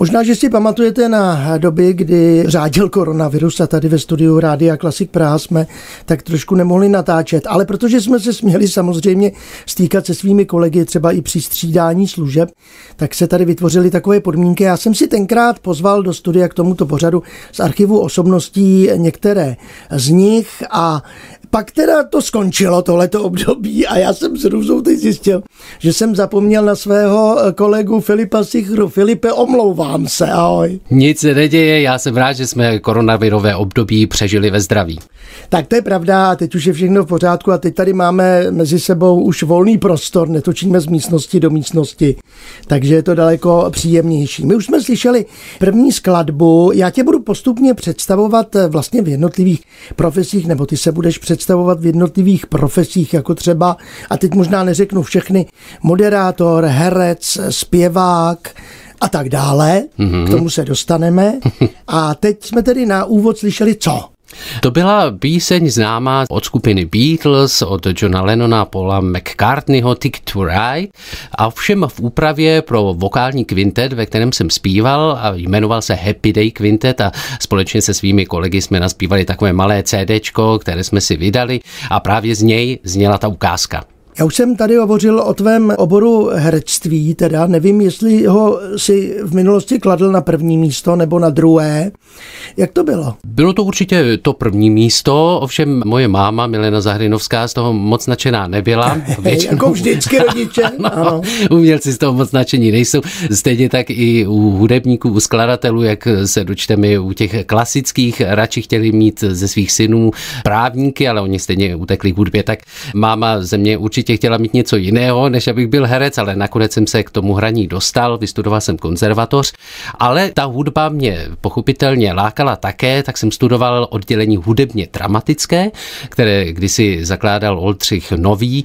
Možná, že si pamatujete na doby, kdy řádil koronavirus a tady ve studiu Rádia Klasik Praha jsme tak trošku nemohli natáčet, ale protože jsme se směli samozřejmě stýkat se svými kolegy třeba i při střídání služeb, tak se tady vytvořily takové podmínky. Já jsem si tenkrát pozval do studia k tomuto pořadu z archivu osobností některé z nich a pak teda to skončilo, tohleto období a já jsem s Růzou teď zjistil, že jsem zapomněl na svého kolegu Filipa Sichru. Filipe, omlouvám se, ahoj. Nic se neděje, já jsem rád, že jsme koronavirové období přežili ve zdraví. Tak to je pravda, teď už je všechno v pořádku a teď tady máme mezi sebou už volný prostor, netočíme z místnosti do místnosti, takže je to daleko příjemnější. My už jsme slyšeli první skladbu, já tě budu postupně představovat vlastně v jednotlivých profesích, nebo ty se budeš představovat představovat v jednotlivých profesích, jako třeba, a teď možná neřeknu všechny, moderátor, herec, zpěvák, a tak dále. Mm-hmm. K tomu se dostaneme. A teď jsme tedy na úvod slyšeli co? To byla píseň známá od skupiny Beatles, od Johna Lennona, Paula McCartneyho, Tick to Ride a všem v úpravě pro vokální kvintet, ve kterém jsem zpíval a jmenoval se Happy Day Quintet a společně se svými kolegy jsme naspívali takové malé CDčko, které jsme si vydali a právě z něj zněla ta ukázka. Já už jsem tady hovořil o tvém oboru herectví, teda nevím, jestli ho si v minulosti kladl na první místo nebo na druhé. Jak to bylo? Bylo to určitě to první místo, ovšem moje máma Milena Zahrinovská z toho moc nadšená nebyla. Většinou... jako vždycky rodiče. no, ano. Umělci z toho moc nadšení nejsou. Stejně tak i u hudebníků, u skladatelů, jak se dočteme u těch klasických, radši chtěli mít ze svých synů právníky, ale oni stejně utekli k hudbě, tak máma ze mě určitě určitě chtěla mít něco jiného, než abych byl herec, ale nakonec jsem se k tomu hraní dostal, vystudoval jsem konzervatoř, ale ta hudba mě pochopitelně lákala také, tak jsem studoval oddělení hudebně dramatické, které kdysi zakládal Oldřich Nový,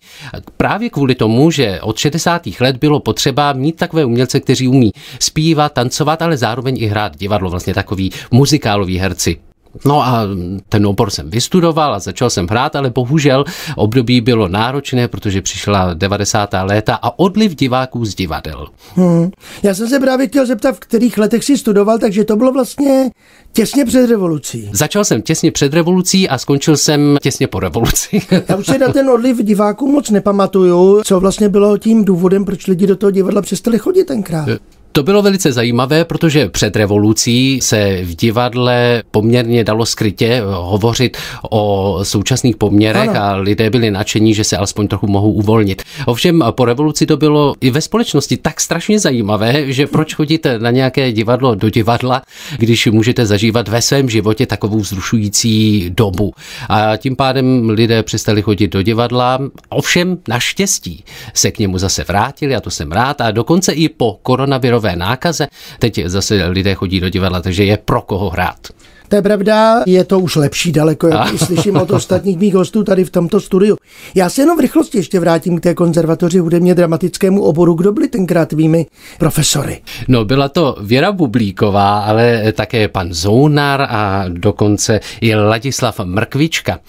právě kvůli tomu, že od 60. let bylo potřeba mít takové umělce, kteří umí zpívat, tancovat, ale zároveň i hrát divadlo, vlastně takový muzikálový herci. No a ten obor jsem vystudoval a začal jsem hrát, ale bohužel období bylo náročné, protože přišla 90. léta a odliv diváků z divadel. Hmm. Já jsem se právě chtěl zeptat, v kterých letech jsi studoval, takže to bylo vlastně těsně před revolucí. Začal jsem těsně před revolucí a skončil jsem těsně po revoluci. Já už si na ten odliv diváků moc nepamatuju, co vlastně bylo tím důvodem, proč lidi do toho divadla přestali chodit tenkrát. To bylo velice zajímavé, protože před revolucí se v divadle poměrně dalo skrytě hovořit o současných poměrech ano. a lidé byli nadšení, že se alespoň trochu mohou uvolnit. Ovšem po revoluci to bylo i ve společnosti tak strašně zajímavé, že proč chodit na nějaké divadlo do divadla, když můžete zažívat ve svém životě takovou vzrušující dobu. A tím pádem lidé přestali chodit do divadla. Ovšem naštěstí se k němu zase vrátili a to jsem rád a dokonce i po koronavirové nové nákaze. Teď zase lidé chodí do divadla, takže je pro koho hrát. To je pravda, je to už lepší daleko, jak slyším od ostatních mých hostů tady v tomto studiu. Já se jenom v rychlosti ještě vrátím k té konzervatoři hudebně dramatickému oboru. Kdo byli tenkrát tvými profesory? No, byla to Věra Bublíková, ale také pan Zounar a dokonce i Ladislav Mrkvička.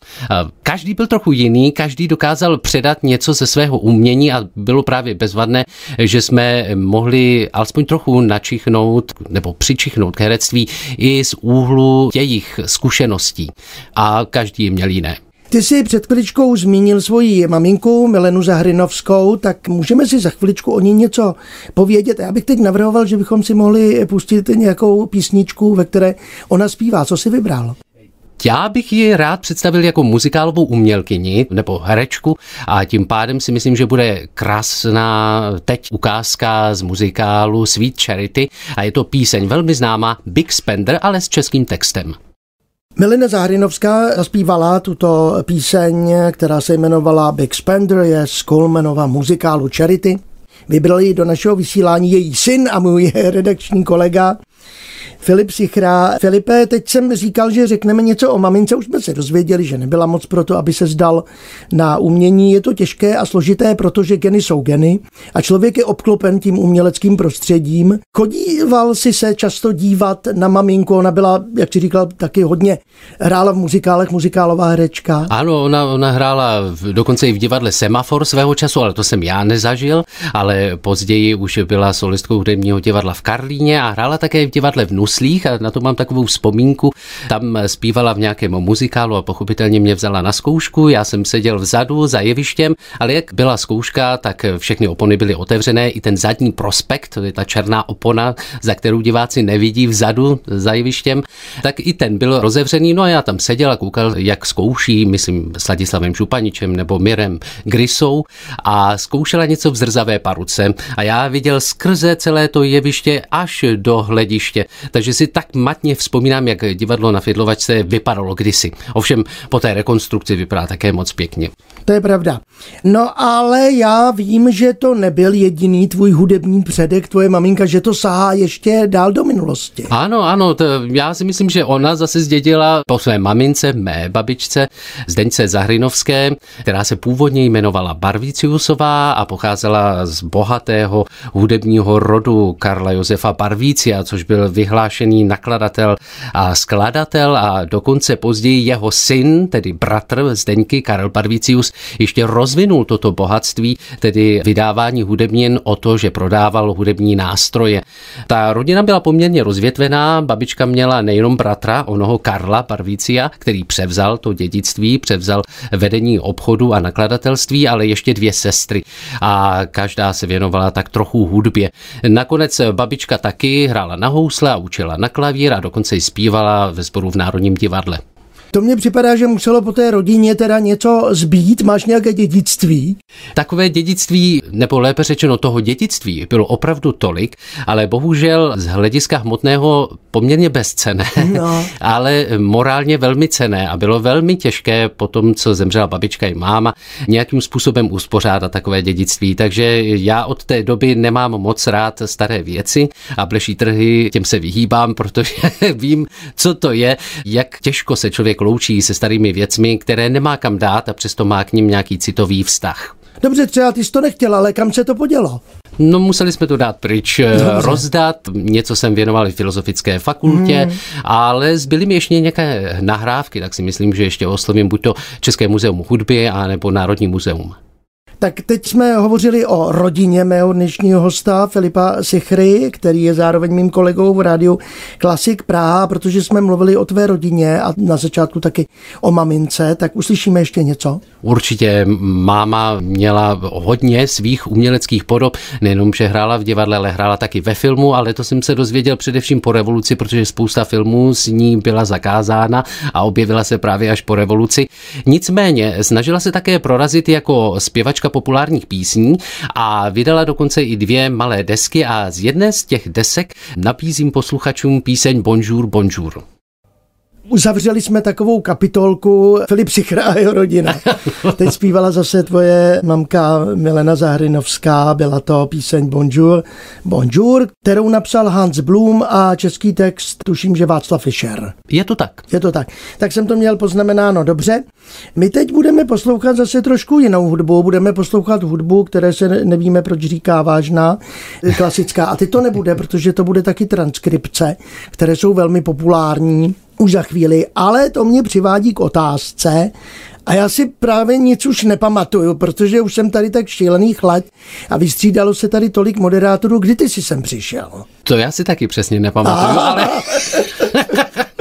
Každý byl trochu jiný, každý dokázal předat něco ze svého umění a bylo právě bezvadné, že jsme mohli alespoň trochu načichnout nebo přičichnout k herectví i z úhlu jejich zkušeností a každý měl jiné. Ty jsi před chviličkou zmínil svoji maminku Milenu Zahrinovskou, tak můžeme si za chviličku o ní něco povědět. Já bych teď navrhoval, že bychom si mohli pustit nějakou písničku, ve které ona zpívá. Co si vybral? Já bych ji rád představil jako muzikálovou umělkyni nebo herečku a tím pádem si myslím, že bude krásná teď ukázka z muzikálu Sweet Charity a je to píseň velmi známá Big Spender, ale s českým textem. Milena Zahrinovská zaspívala tuto píseň, která se jmenovala Big Spender, je z Colemanova muzikálu Charity. Vybrali do našeho vysílání její syn a můj redakční kolega Filip Sichra. Filipe, teď jsem říkal, že řekneme něco o mamince, už jsme se dozvěděli, že nebyla moc pro to, aby se zdal na umění. Je to těžké a složité, protože geny jsou geny a člověk je obklopen tím uměleckým prostředím. Chodíval si se často dívat na maminku, ona byla, jak si říkal, taky hodně hrála v muzikálech, muzikálová herečka. Ano, ona, ona hrála v, dokonce i v divadle Semafor svého času, ale to jsem já nezažil, ale později už byla solistkou hudebního divadla v Karlíně a hrála také v divadle v Nuslích a na to mám takovou vzpomínku. Tam zpívala v nějakém muzikálu a pochopitelně mě vzala na zkoušku. Já jsem seděl vzadu za jevištěm, ale jak byla zkouška, tak všechny opony byly otevřené, i ten zadní prospekt, to je ta černá opona, za kterou diváci nevidí vzadu za jevištěm, tak i ten byl rozevřený. No a já tam seděl a koukal, jak zkouší, myslím, s Ladislavem Županičem nebo Mirem Grisou a zkoušela něco v zrzavé paruce a já viděl skrze celé to jeviště až do hlediště. Takže si tak matně vzpomínám, jak divadlo na Fidlovačce vypadalo kdysi. Ovšem po té rekonstrukci vypadá také moc pěkně. To je pravda. No ale já vím, že to nebyl jediný tvůj hudební předek, tvoje maminka, že to sahá ještě dál do minulosti. Ano, ano, to, já si myslím, že ona zase zdědila po své mamince, mé babičce, Zdeňce Zahrinovské, která se původně jmenovala Barvíciusová a pocházela z bohatého hudebního rodu Karla Josefa Barvícia, což byl vyhlášený nakladatel a skladatel a dokonce později jeho syn, tedy bratr Zdeňky Karel Barvícius, ještě rozvinul toto bohatství, tedy vydávání hudebnin o to, že prodával hudební nástroje. Ta rodina byla poměrně rozvětvená, babička měla nejenom bratra, onoho Karla Barvícia, který převzal to dědictví, převzal vedení obchodu a nakladatelství, ale ještě dvě sestry a každá se věnovala tak trochu hudbě. Nakonec babička taky hrála na housle a učila na klavír a dokonce i zpívala ve sboru v Národním divadle. To mně připadá, že muselo po té rodině teda něco zbít. Máš nějaké dědictví? Takové dědictví, nebo lépe řečeno toho dědictví, bylo opravdu tolik, ale bohužel z hlediska hmotného poměrně bezcené, no. ale morálně velmi cené a bylo velmi těžké po tom, co zemřela babička i máma, nějakým způsobem uspořádat takové dědictví. Takže já od té doby nemám moc rád staré věci a bleší trhy, těm se vyhýbám, protože vím, co to je, jak těžko se člověk loučí se starými věcmi, které nemá kam dát a přesto má k ním nějaký citový vztah. Dobře, třeba ty jsi to nechtěl, ale kam se to podělo? No museli jsme to dát pryč, eh, Dobře. rozdat, něco jsem věnoval filozofické fakultě, hmm. ale zbyly mi ještě nějaké nahrávky, tak si myslím, že ještě oslovím buď to České muzeum hudby, anebo Národní muzeum. Tak teď jsme hovořili o rodině mého dnešního hosta Filipa Sichry, který je zároveň mým kolegou v rádiu Klasik Praha, protože jsme mluvili o tvé rodině a na začátku taky o mamince, tak uslyšíme ještě něco? Určitě máma měla hodně svých uměleckých podob, nejenom, že hrála v divadle, ale hrála taky ve filmu, ale to jsem se dozvěděl především po revoluci, protože spousta filmů s ní byla zakázána a objevila se právě až po revoluci. Nicméně snažila se také prorazit jako zpěvačka populárních písní a vydala dokonce i dvě malé desky a z jedné z těch desek nabízím posluchačům píseň Bonjour, Bonjour. Uzavřeli jsme takovou kapitolku Filip Sichra a jeho rodina. Teď zpívala zase tvoje mamka Milena Zahrinovská, byla to píseň Bonjour, Bonjour, kterou napsal Hans Blum a český text tuším, že Václav Fischer. Je to tak. Je to tak. Tak jsem to měl poznamenáno dobře. My teď budeme poslouchat zase trošku jinou hudbu. Budeme poslouchat hudbu, které se nevíme, proč říká vážná, klasická. A ty to nebude, protože to bude taky transkripce, které jsou velmi populární už za chvíli, ale to mě přivádí k otázce, a já si právě nic už nepamatuju, protože už jsem tady tak šílený chlad a vystřídalo se tady tolik moderátorů. Kdy ty jsi sem přišel? To já si taky přesně nepamatuju, ale...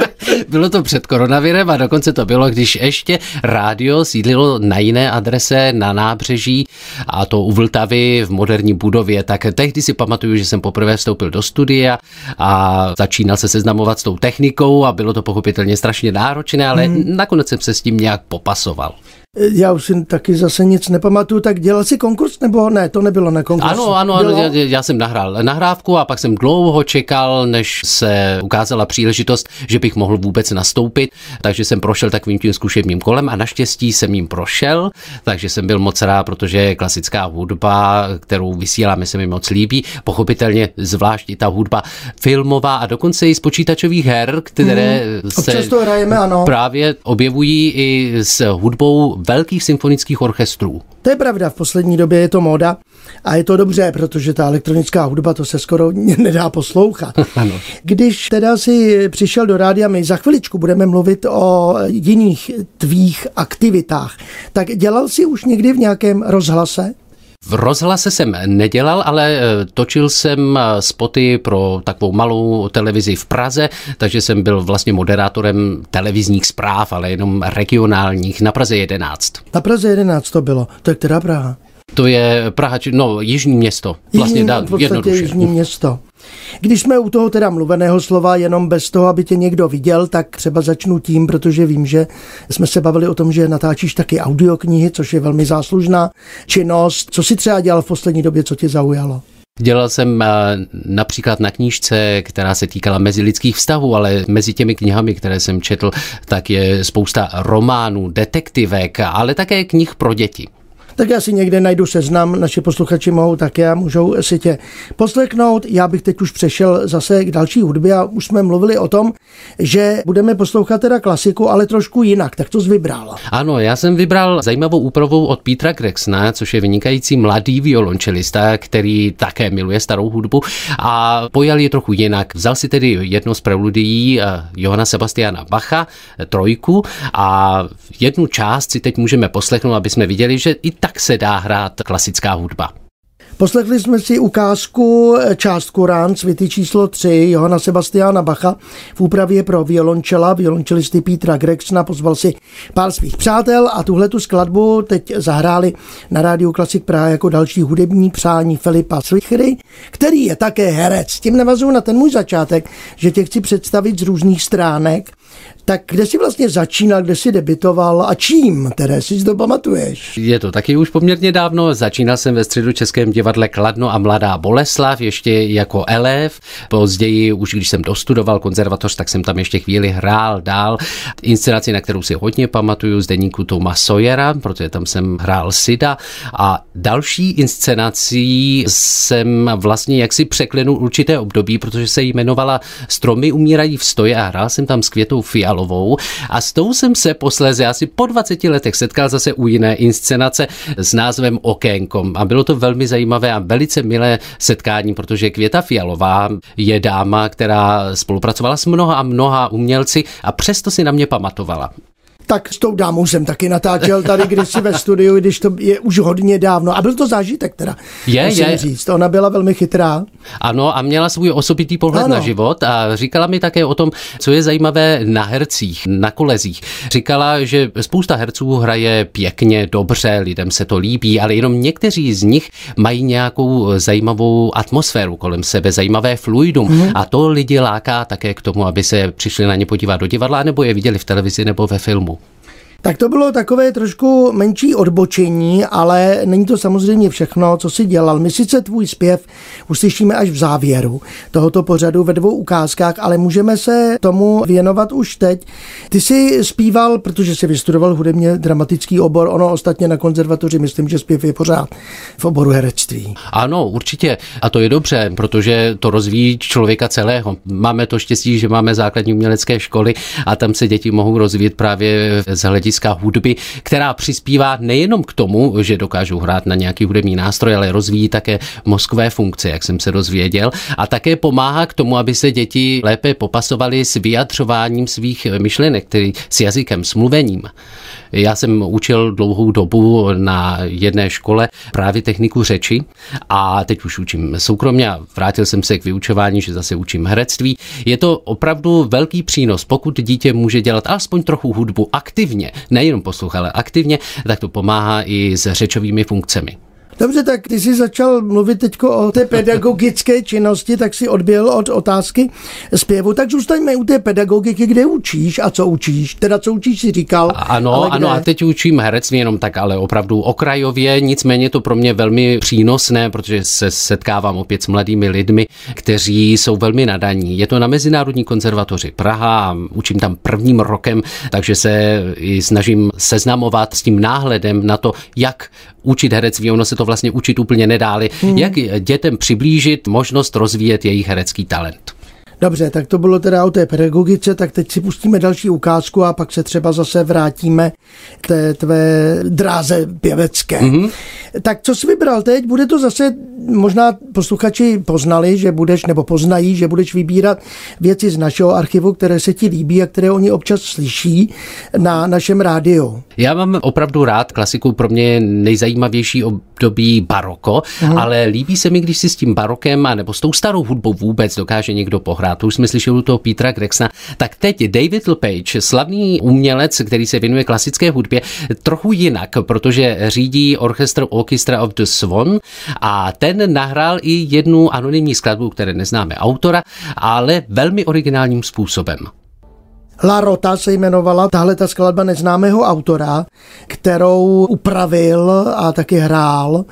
bylo to před koronavirem a dokonce to bylo, když ještě rádio sídlilo na jiné adrese na nábřeží a to u Vltavy v moderní budově, tak tehdy si pamatuju, že jsem poprvé vstoupil do studia a začínal se seznamovat s tou technikou a bylo to pochopitelně strašně náročné, ale hmm. nakonec jsem se s tím nějak popasoval. Já už si taky zase nic nepamatuju, tak dělal si konkurs nebo ne, to nebylo na konkurs. Ano, ano, ano já, já jsem nahrál nahrávku a pak jsem dlouho čekal, než se ukázala příležitost, že bych mohl vůbec nastoupit, takže jsem prošel takovým tím zkušebním kolem a naštěstí jsem jim prošel, takže jsem byl moc rád, protože klasická hudba, kterou vysíláme, se mi moc líbí, pochopitelně zvlášť i ta hudba filmová a dokonce i z počítačových her, které Hmm, se to hrajeme, ano. právě objevují i s hudbou velkých symfonických orchestrů. To je pravda, v poslední době je to móda a je to dobře, protože ta elektronická hudba to se skoro nedá poslouchat. Ano. Když teda si přišel do rádia, my za chviličku budeme mluvit o jiných tvých aktivitách, tak dělal jsi už někdy v nějakém rozhlase? V rozhlase jsem nedělal, ale eh, točil jsem eh, spoty pro takovou malou televizi v Praze, takže jsem byl vlastně moderátorem televizních zpráv, ale jenom regionálních na Praze 11. Na Praze 11 to bylo. To je která Praha? To je Praha, či- no, jižní město. Vlastně Jižní, dá, v jednoduše. jižní město. Když jsme u toho teda mluveného slova, jenom bez toho, aby tě někdo viděl, tak třeba začnu tím, protože vím, že jsme se bavili o tom, že natáčíš taky audioknihy, což je velmi záslužná činnost. Co si třeba dělal v poslední době, co tě zaujalo? Dělal jsem eh, například na knížce, která se týkala mezilidských vztahů, ale mezi těmi knihami, které jsem četl, tak je spousta románů, detektivek, ale také knih pro děti. Tak já si někde najdu seznam, naši posluchači mohou také a můžou si tě poslechnout. Já bych teď už přešel zase k další hudbě a už jsme mluvili o tom, že budeme poslouchat teda klasiku, ale trošku jinak. Tak to jsi vybral. Ano, já jsem vybral zajímavou úpravou od Petra Grexna, což je vynikající mladý violončelista, který také miluje starou hudbu a pojal ji trochu jinak. Vzal si tedy jedno z preludií eh, Johana Sebastiana Bacha, eh, trojku a jednu část si teď můžeme poslechnout, aby jsme viděli, že i tak se dá hrát klasická hudba. Poslechli jsme si ukázku eh, částku rán světy číslo 3 Johana Sebastiana Bacha v úpravě pro violončela, violončelisty Petra Grexna, pozval si pár svých přátel a tuhle tu skladbu teď zahráli na rádiu Klasik Praha jako další hudební přání Filipa Svichry, který je také herec. Tím navazuju na ten můj začátek, že tě chci představit z různých stránek. Tak kde jsi vlastně začínal, kde jsi debitoval a čím, které si to pamatuješ? Je to taky už poměrně dávno. Začínal jsem ve středu Českém divadle Kladno a Mladá Boleslav, ještě jako elév. Později, už když jsem dostudoval konzervatoř, tak jsem tam ještě chvíli hrál dál. Inscenaci, na kterou si hodně pamatuju, z deníku Toma Sawyera, protože tam jsem hrál Sida. A další inscenací jsem vlastně jaksi překlenul určité období, protože se jmenovala Stromy umírají v stoje a hrál jsem tam s Květou Fialovou. A s tou jsem se posléze asi po 20 letech setkal zase u jiné inscenace s názvem Okénkom. A bylo to velmi zajímavé a velice milé setkání, protože Květa Fialová je dáma, která spolupracovala s mnoha a mnoha umělci a přesto si na mě pamatovala. Tak s tou dámou jsem taky natáčel tady kdysi ve studiu, když to je už hodně dávno. A byl to zážitek teda. Je, musím je. říct. Ona byla velmi chytrá. Ano, a měla svůj osobitý pohled Ano. na život a říkala mi také o tom, co je zajímavé na hercích, na kolezích. Říkala, že spousta herců hraje pěkně, dobře, lidem se to líbí, ale jenom někteří z nich mají nějakou zajímavou atmosféru kolem sebe, zajímavé fluidum Mhm. a to lidi láká také k tomu, aby se přišli na ně podívat do divadla, nebo je viděli v televizi nebo ve filmu. Tak to bylo takové trošku menší odbočení, ale není to samozřejmě všechno, co si dělal. My sice tvůj zpěv uslyšíme až v závěru tohoto pořadu ve dvou ukázkách, ale můžeme se tomu věnovat už teď. Ty jsi zpíval, protože jsi vystudoval hudebně dramatický obor, ono ostatně na konzervatoři, myslím, že zpěv je pořád v oboru herectví. Ano, určitě. A to je dobře, protože to rozvíjí člověka celého. Máme to štěstí, že máme základní umělecké školy a tam se děti mohou rozvíjet právě z hudby, která přispívá nejenom k tomu, že dokážou hrát na nějaký hudební nástroj, ale rozvíjí také mozkové funkce, jak jsem se dozvěděl, a také pomáhá k tomu, aby se děti lépe popasovaly s vyjadřováním svých myšlenek, tedy s jazykem, s mluvením. Já jsem učil dlouhou dobu na jedné škole právě techniku řeči a teď už učím soukromně a vrátil jsem se k vyučování, že zase učím herectví. Je to opravdu velký přínos, pokud dítě může dělat alespoň trochu hudbu aktivně, nejenom poslouchat, ale aktivně, tak to pomáhá i s řečovými funkcemi. Dobře, tak ty jsi začal mluvit teď o té pedagogické činnosti, tak si odběhl od otázky zpěvu. Tak zůstaňme u té pedagogiky, kde učíš a co učíš. Teda co učíš si říkal. Ano, ano, a teď učím herectví jenom tak, ale opravdu okrajově, nicméně to pro mě velmi přínosné, protože se setkávám opět s mladými lidmi, kteří jsou velmi nadaní. Je to na Mezinárodní konzervatoři Praha učím tam prvním rokem, takže se i snažím seznamovat s tím náhledem na to, jak učit herectví. Ono se to vlastně učit úplně nedáli. Hmm. Jak dětem přiblížit možnost rozvíjet jejich herecký talent. Dobře, tak to bylo teda o té pedagogice, tak teď si pustíme další ukázku a pak se třeba zase vrátíme k té tvé dráze pěvecké. Mm-hmm. Tak co jsi vybral teď? Bude to zase, možná posluchači poznali, že budeš, nebo poznají, že budeš vybírat věci z našeho archivu, které se ti líbí a které oni občas slyší na našem rádiu. Já mám opravdu rád klasiku, pro mě je nejzajímavější období baroko, mm-hmm. ale líbí se mi, když si s tím barokem a nebo s tou starou hudbou vůbec dokáže někdo pohrát to už jsme slyšeli u toho Petra Grexna, tak teď David LePage, slavný umělec, který se věnuje klasické hudbě, trochu jinak, protože řídí orchestr Orchestra of the Swan a ten nahrál i jednu anonymní skladbu, které neznáme autora, ale velmi originálním způsobem. La Rota se jmenovala tahle ta skladba neznámého autora, kterou upravil a taky hrál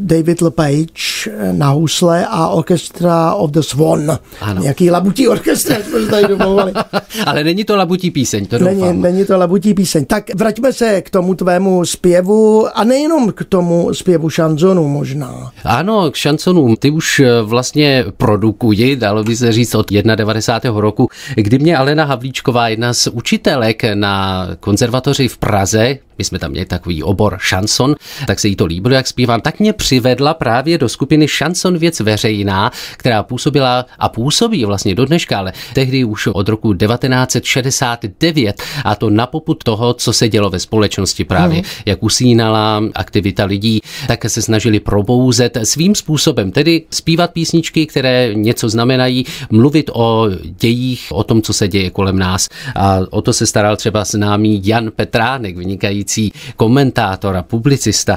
David LePage na husle a orchestra of the Swan. Ano. Nějaký labutí orchestr, jsme se tady domluvali. Ale není to labutí píseň, to není, doufám. Není to labutí píseň. Tak vraťme se k tomu tvému zpěvu a nejenom k tomu zpěvu šanzonu možná. Ano, k šanzonu. Ty už eh, vlastně produkuji, dalo by se říct od 91. roku, kdy mě Alena Havlíčková, jedna z učitelek na konzervatoři v Praze, my jsme tam měli takový obor šanson, tak se jí to líbilo, jak zpívám, tak mě přivedla právě do skupiny Šanson věc veřejná, která působila a působí vlastně do dneška, ale tehdy už od roku 1969 a to na poput toho, co se dělo ve společnosti právě, mm. jak usínala aktivita lidí, tak se snažili probouzet svým způsobem, tedy zpívat písničky, které něco znamenají, mluvit o dějích, o tom, co se děje kolem nás. A o to se staral třeba známý Jan Petránek, vynikající vynikající komentátor a publicista.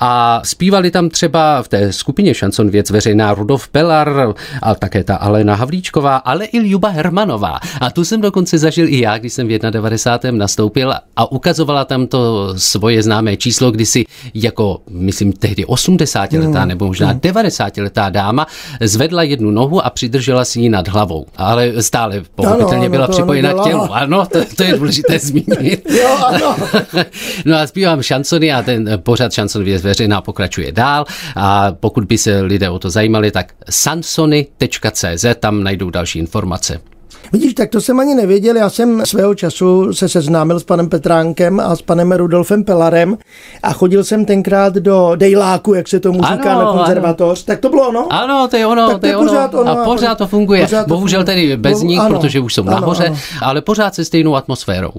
A zpívali tam třeba v té skupině Šanson věc veřejná Rudolf Pelar a také ta Alena Havlíčková, ale i Ljuba Hermanová. A tu jsem dokonce zažil i já, když jsem v 91. nastoupil a ukazovala tam to svoje známé číslo, kdy si jako, myslím, tehdy 80 letá mm. nebo možná 90 mm. letá dáma zvedla jednu nohu a přidržela si ji nad hlavou. Ale stále pochopitelně byla připojena k tělu. Ano, to, to je důležité zmínit. jo, ano. No a zpívám šansony a ten pořad šanson věc veřejná pokračuje dál a pokud by se lidé o to zajímali, tak sansony.cz, tam najdou další informace. Vidíš, tak to jsem ani nevěděl. Já jsem svého času se seznámil s panem Petránkem a s panem Rudolfem Pelarem a chodil jsem tenkrát do Dejláku, jak se tomu říká ano, na konzervatoř. Ano. Tak to bylo ono? Ano, to je ono, tak to je ono. Pořád ono. A pořád to funguje. Pořád to Bohužel tedy bez nich, ano, protože už jsou ano, nahoře, ano. ale pořád se stejnou atmosférou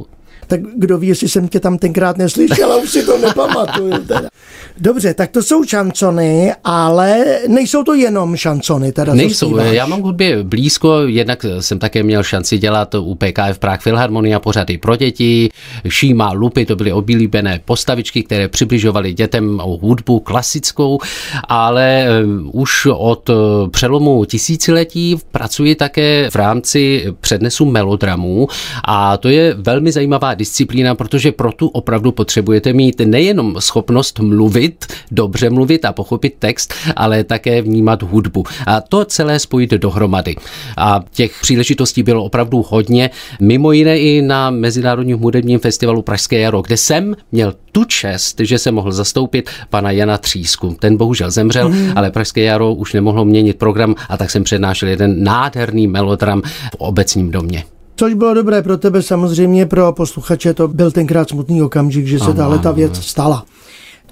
tak kdo ví, jestli jsem tě tam tenkrát neslyšel, ale už si to nepamatuju. Teda. Dobře, tak to jsou šancony, ale nejsou to jenom šancony. Teda nejsou, já mám hudbě blízko, jednak jsem také měl šanci dělat u PKF Prague Filharmonia pořady pro děti, Šíma, Lupy, to byly oblíbené postavičky, které přibližovaly dětem hudbu klasickou, ale už od eh, přelomu tisíciletí pracuji také v rámci přednesu melodramů a to je velmi zajímavá disciplína, protože pro tu opravdu potřebujete mít nejenom schopnost mluvit, dobře mluvit a pochopit text, ale také vnímat hudbu. A to celé spojit dohromady. A těch příležitostí bylo opravdu hodně, mimo jiné i na Mezinárodním hudebním festivalu Pražské jaro, kde jsem měl tu čest, že se mohl zastoupit pana Jana Třísku. Ten bohužel zemřel, mm. ale Pražské jaro už nemohlo měnit program a tak jsem přednášel jeden nádherný melodram v obecním domě. Což bylo dobré pro tebe, samozřejmě pro posluchače to byl tenkrát smutný okamžik, že se tahle ta věc stala.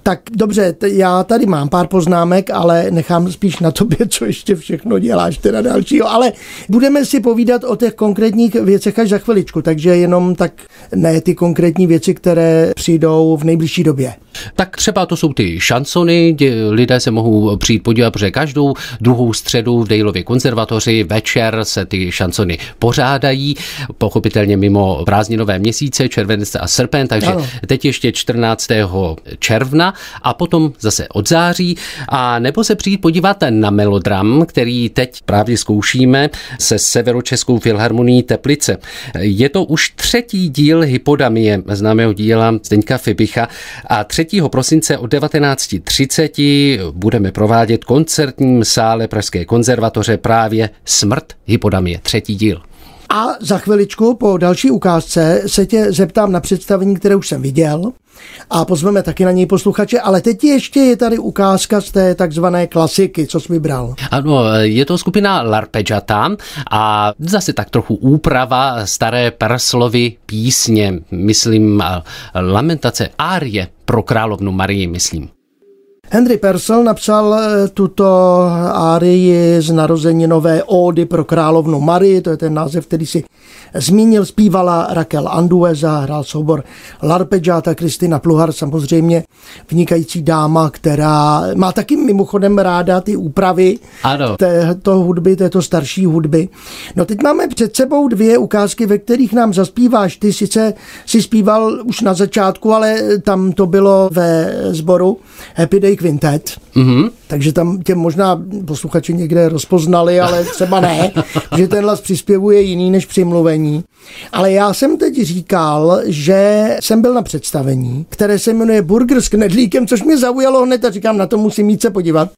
Tak dobře, t- já tady mám pár poznámek, ale nechám spíš na tobě, co ještě všechno děláš teda dalšího. Ale budeme si povídat o těch konkrétních věcech až za chviličku, takže jenom tak ne ty konkrétní věci, které přijdou v nejbližší době. Tak třeba to jsou ty šansony, lidé se mohou přijít podívat, protože každou druhou středu v Dejlově konzervatoři večer se ty šansony pořádají, pochopitelně mimo prázdninové měsíce, červenec a srpen, takže ano. teď ještě 14. června a potom zase od září a nebo se přijít podívat na melodram, který teď právě zkoušíme se Severočeskou filharmonií Teplice. Je to už třetí díl Hypodamie, známého díla Zdeňka Fibicha a 3. prosince od 19.30 budeme provádět koncertním sále Pražské konzervatoře právě Smrt Hypodamie, třetí díl. A za chviličku po další ukázce se tě zeptám na představení, které už jsem viděl a pozveme taky na něj posluchače, ale teď ještě je tady ukázka z té takzvané klasiky, co jsi vybral. Ano, je to skupina Larpeggiata a zase tak trochu úprava staré Perslovy písně, myslím lamentace, árie pro královnu Marii, myslím. Henry Purcell napsal eh, tuto árii z narozeninové ódy pro královnu Marii, to je ten název, který si zmínil, zpívala Raquel Andueza, hrál soubor Larpeggiata, Kristina Pluhar, samozřejmě vynikající dáma, která má taky mimochodem ráda ty úpravy ano. této hudby, této starší hudby. No teď máme před sebou dvě ukázky, ve kterých nám zaspíváš. Ty sice si zpíval už na začátku, ale tam to bylo ve sboru Happy Day Quintet. Mm-hmm. Takže tam tě možná posluchači někde rozpoznali, ale třeba ne, že ten hlas přispěvuje jiný než při mluvení. Ale já jsem teď říkal, že jsem byl na představení, které se jmenuje Burger s knedlíkem, což mě zaujalo hned a říkám, na to musím mít se podívat.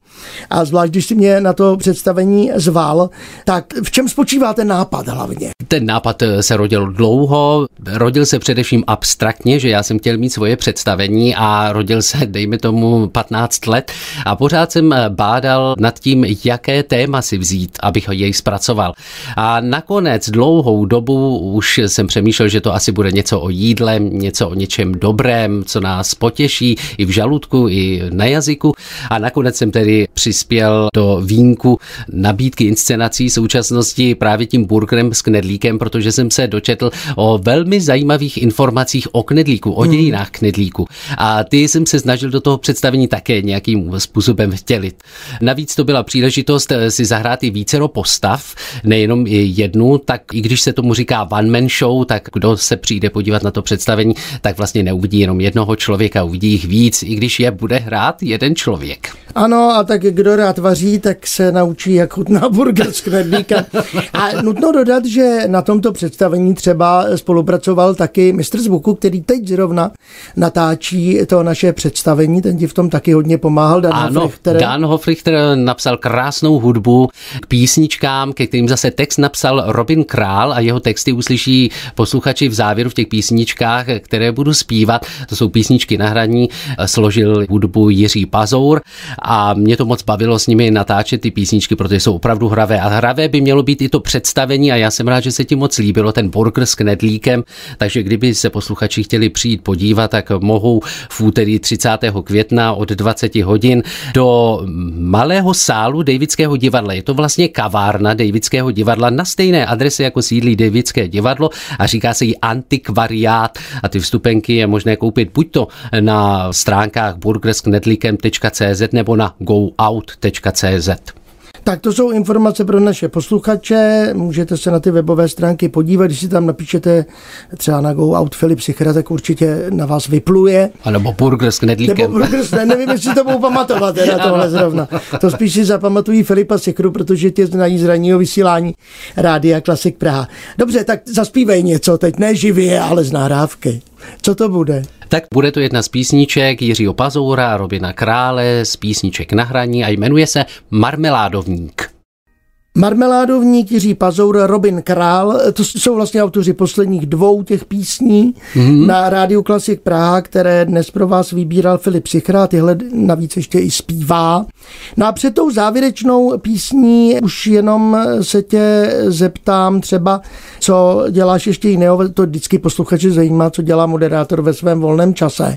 A zvlášť, když si mě na to představení zval, tak v čem spočívá ten nápad hlavně? Ten nápad eh, se rodil dlouho, rodil se především abstraktně, že já jsem chtěl mít svoje představení a rodil se, dejme tomu, 15 let a pořád jsem eh, bádal nad tím, jaké téma si vzít, abych jej zpracoval. A nakonec dlouhou dobu už jsem přemýšlel, že to asi bude něco o jídle, něco o něčem dobrém, co nás potěší i v žaludku, i na jazyku. A nakonec jsem tedy přispěl do výjimku nabídky inscenací současnosti právě tím burgerem s knedlíkem, protože jsem se dočetl o velmi zajímavých informacích o knedlíku, o hmm. dějinách knedlíku. A ty jsem se snažil do toho představení také nějakým způsobem vtělit. Navíc to byla příležitost si zahrát i vícero postav, nejenom jednu, tak i když se tomu říká one man show, tak kdo se přijde podívat na to představení, tak vlastně neuvidí jenom jednoho člověka, uvidí jich víc, i když je bude hrát jeden člověk. Ano, a tak kdo rád vaří, tak se naučí, jak chutná burger z knedlíka. A nutno dodat, že na tomto představení třeba spolupracoval taky mistr zvuku, který teď zrovna natáčí to naše představení, ten ti v tom taky hodně pomáhal, Dan ano, Hofrichter. Dan Hofrichter napsal krásnou hudbu k písničkám, ke kterým zase text napsal Robin Král a jeho texty uslyší posluchači v závěru v těch písničkách, které budu zpívat. To jsou písničky na hraní, složil hudbu Jiří Pazour a mě to moc bavilo s nimi natáčet ty písničky, protože jsou opravdu hravé. A hravé by mělo být i to představení a já jsem rád, že se ti moc líbilo ten burger s knedlíkem, takže kdyby se posluchači chtěli přijít podívat, tak mohou v úterý 30. května od 20 hodin do malého sálu Davidského divadla. Je to vlastně kavárna Davidského divadla na stejné adrese, jako sídlí Davidské divadlo a říká se jí antikvariát a ty vstupenky je možné koupit buď to na stránkách burgersknedlíkem.cz nebo na goout.cz. Tak to jsou informace pro naše posluchače. Můžete se na ty webové stránky podívat, když si tam napíšete třeba na Go Out Filip Sichra, tak určitě na vás vypluje. A nebo burger s knedlíkem. Nebo burger s, nevím, jestli to budou pamatovat teda tohle zrovna. To spíš si zapamatují Filipa Sichru, protože tě znají z ranního vysílání Rádia Klasik Praha. Dobře, tak zaspívej něco teď, ne živě, ale z nahrávky. Co to bude? Tak bude to jedna z písniček Jiřího Pazoura, Robina Krále, z písniček na hraní a jmenuje se Marmeládovník. Marmeládovník, Jiří Pazour, Robin Král, to jsou vlastně autoři posledních dvou těch písní mm-hmm. na Rádiu Klasik Praha, které dnes pro vás vybíral Filip Sichra, tyhle navíc ještě i zpívá. No a před tou závěrečnou písní už jenom se tě zeptám třeba, co děláš ještě jiného, to vždycky posluchače zajímá, co dělá moderátor ve svém volném čase.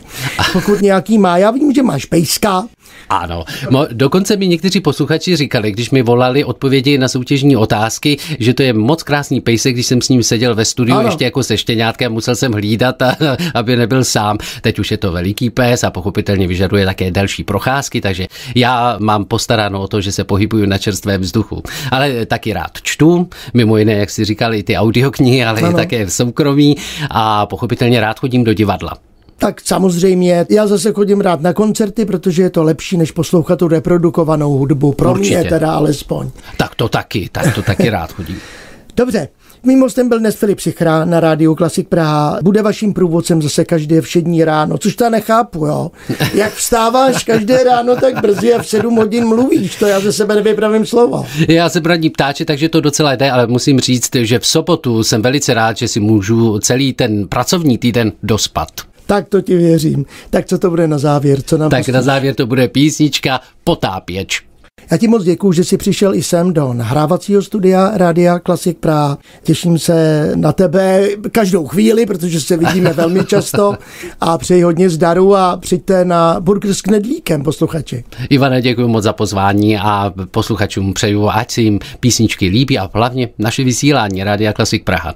Pokud nějaký má, já vím, že máš pejska, Ano, Mo, dokonce mi někteří posluchači říkali, když mi volali odpovědi na soutěžní otázky, že to je moc krásný pejsek, když jsem s ním seděl ve studiu ano. ještě jako se štěňátkem, musel jsem hlídat, a, aby nebyl sám. Teď už je to veliký pes a pochopitelně vyžaduje také další procházky, takže já mám postaráno o to, že se pohybuju na čerstvém vzduchu. Ale taky rád čtu, mimo jiné, jak si říkali, ty audioknihy, ale ano. také v soukromí a pochopitelně rád chodím do divadla. Tak samozřejmě, já zase chodím rád na koncerty, protože je to lepší, než poslouchat tu reprodukovanou hudbu. Pro Určitě. mě teda alespoň. Tak to taky, tak to taky rád chodím. Dobře, Mým hostem byl dnes Filip Sichra na rádiu Klasik Praha. Bude vaším průvodcem zase každé všední ráno, což to nechápu, jo. Jak vstáváš každé ráno tak brzy a v sedm hodin mluvíš, to já ze sebe nevypravím slovo. Já se bradní ptáče, takže to docela jde, ale musím říct, že v sobotu jsem velice rád, že si můžu celý ten pracovní týden dospat. Tak to ti věřím. Tak co to bude na závěr? Co nám tak pustíš? na závěr to bude písnička Potápěč. Já ti moc děkuji, že jsi přišel i sem do nahrávacího studia Rádia Klasik Praha. Těším se na tebe každou chvíli, protože se vidíme velmi často a přeji hodně zdaru a přijďte na Burger s knedlíkem, posluchači. Ivane, děkuji moc za pozvání a posluchačům přeju, ať si jim písničky líbí a hlavně naše vysílání Rádia Klasik Praha.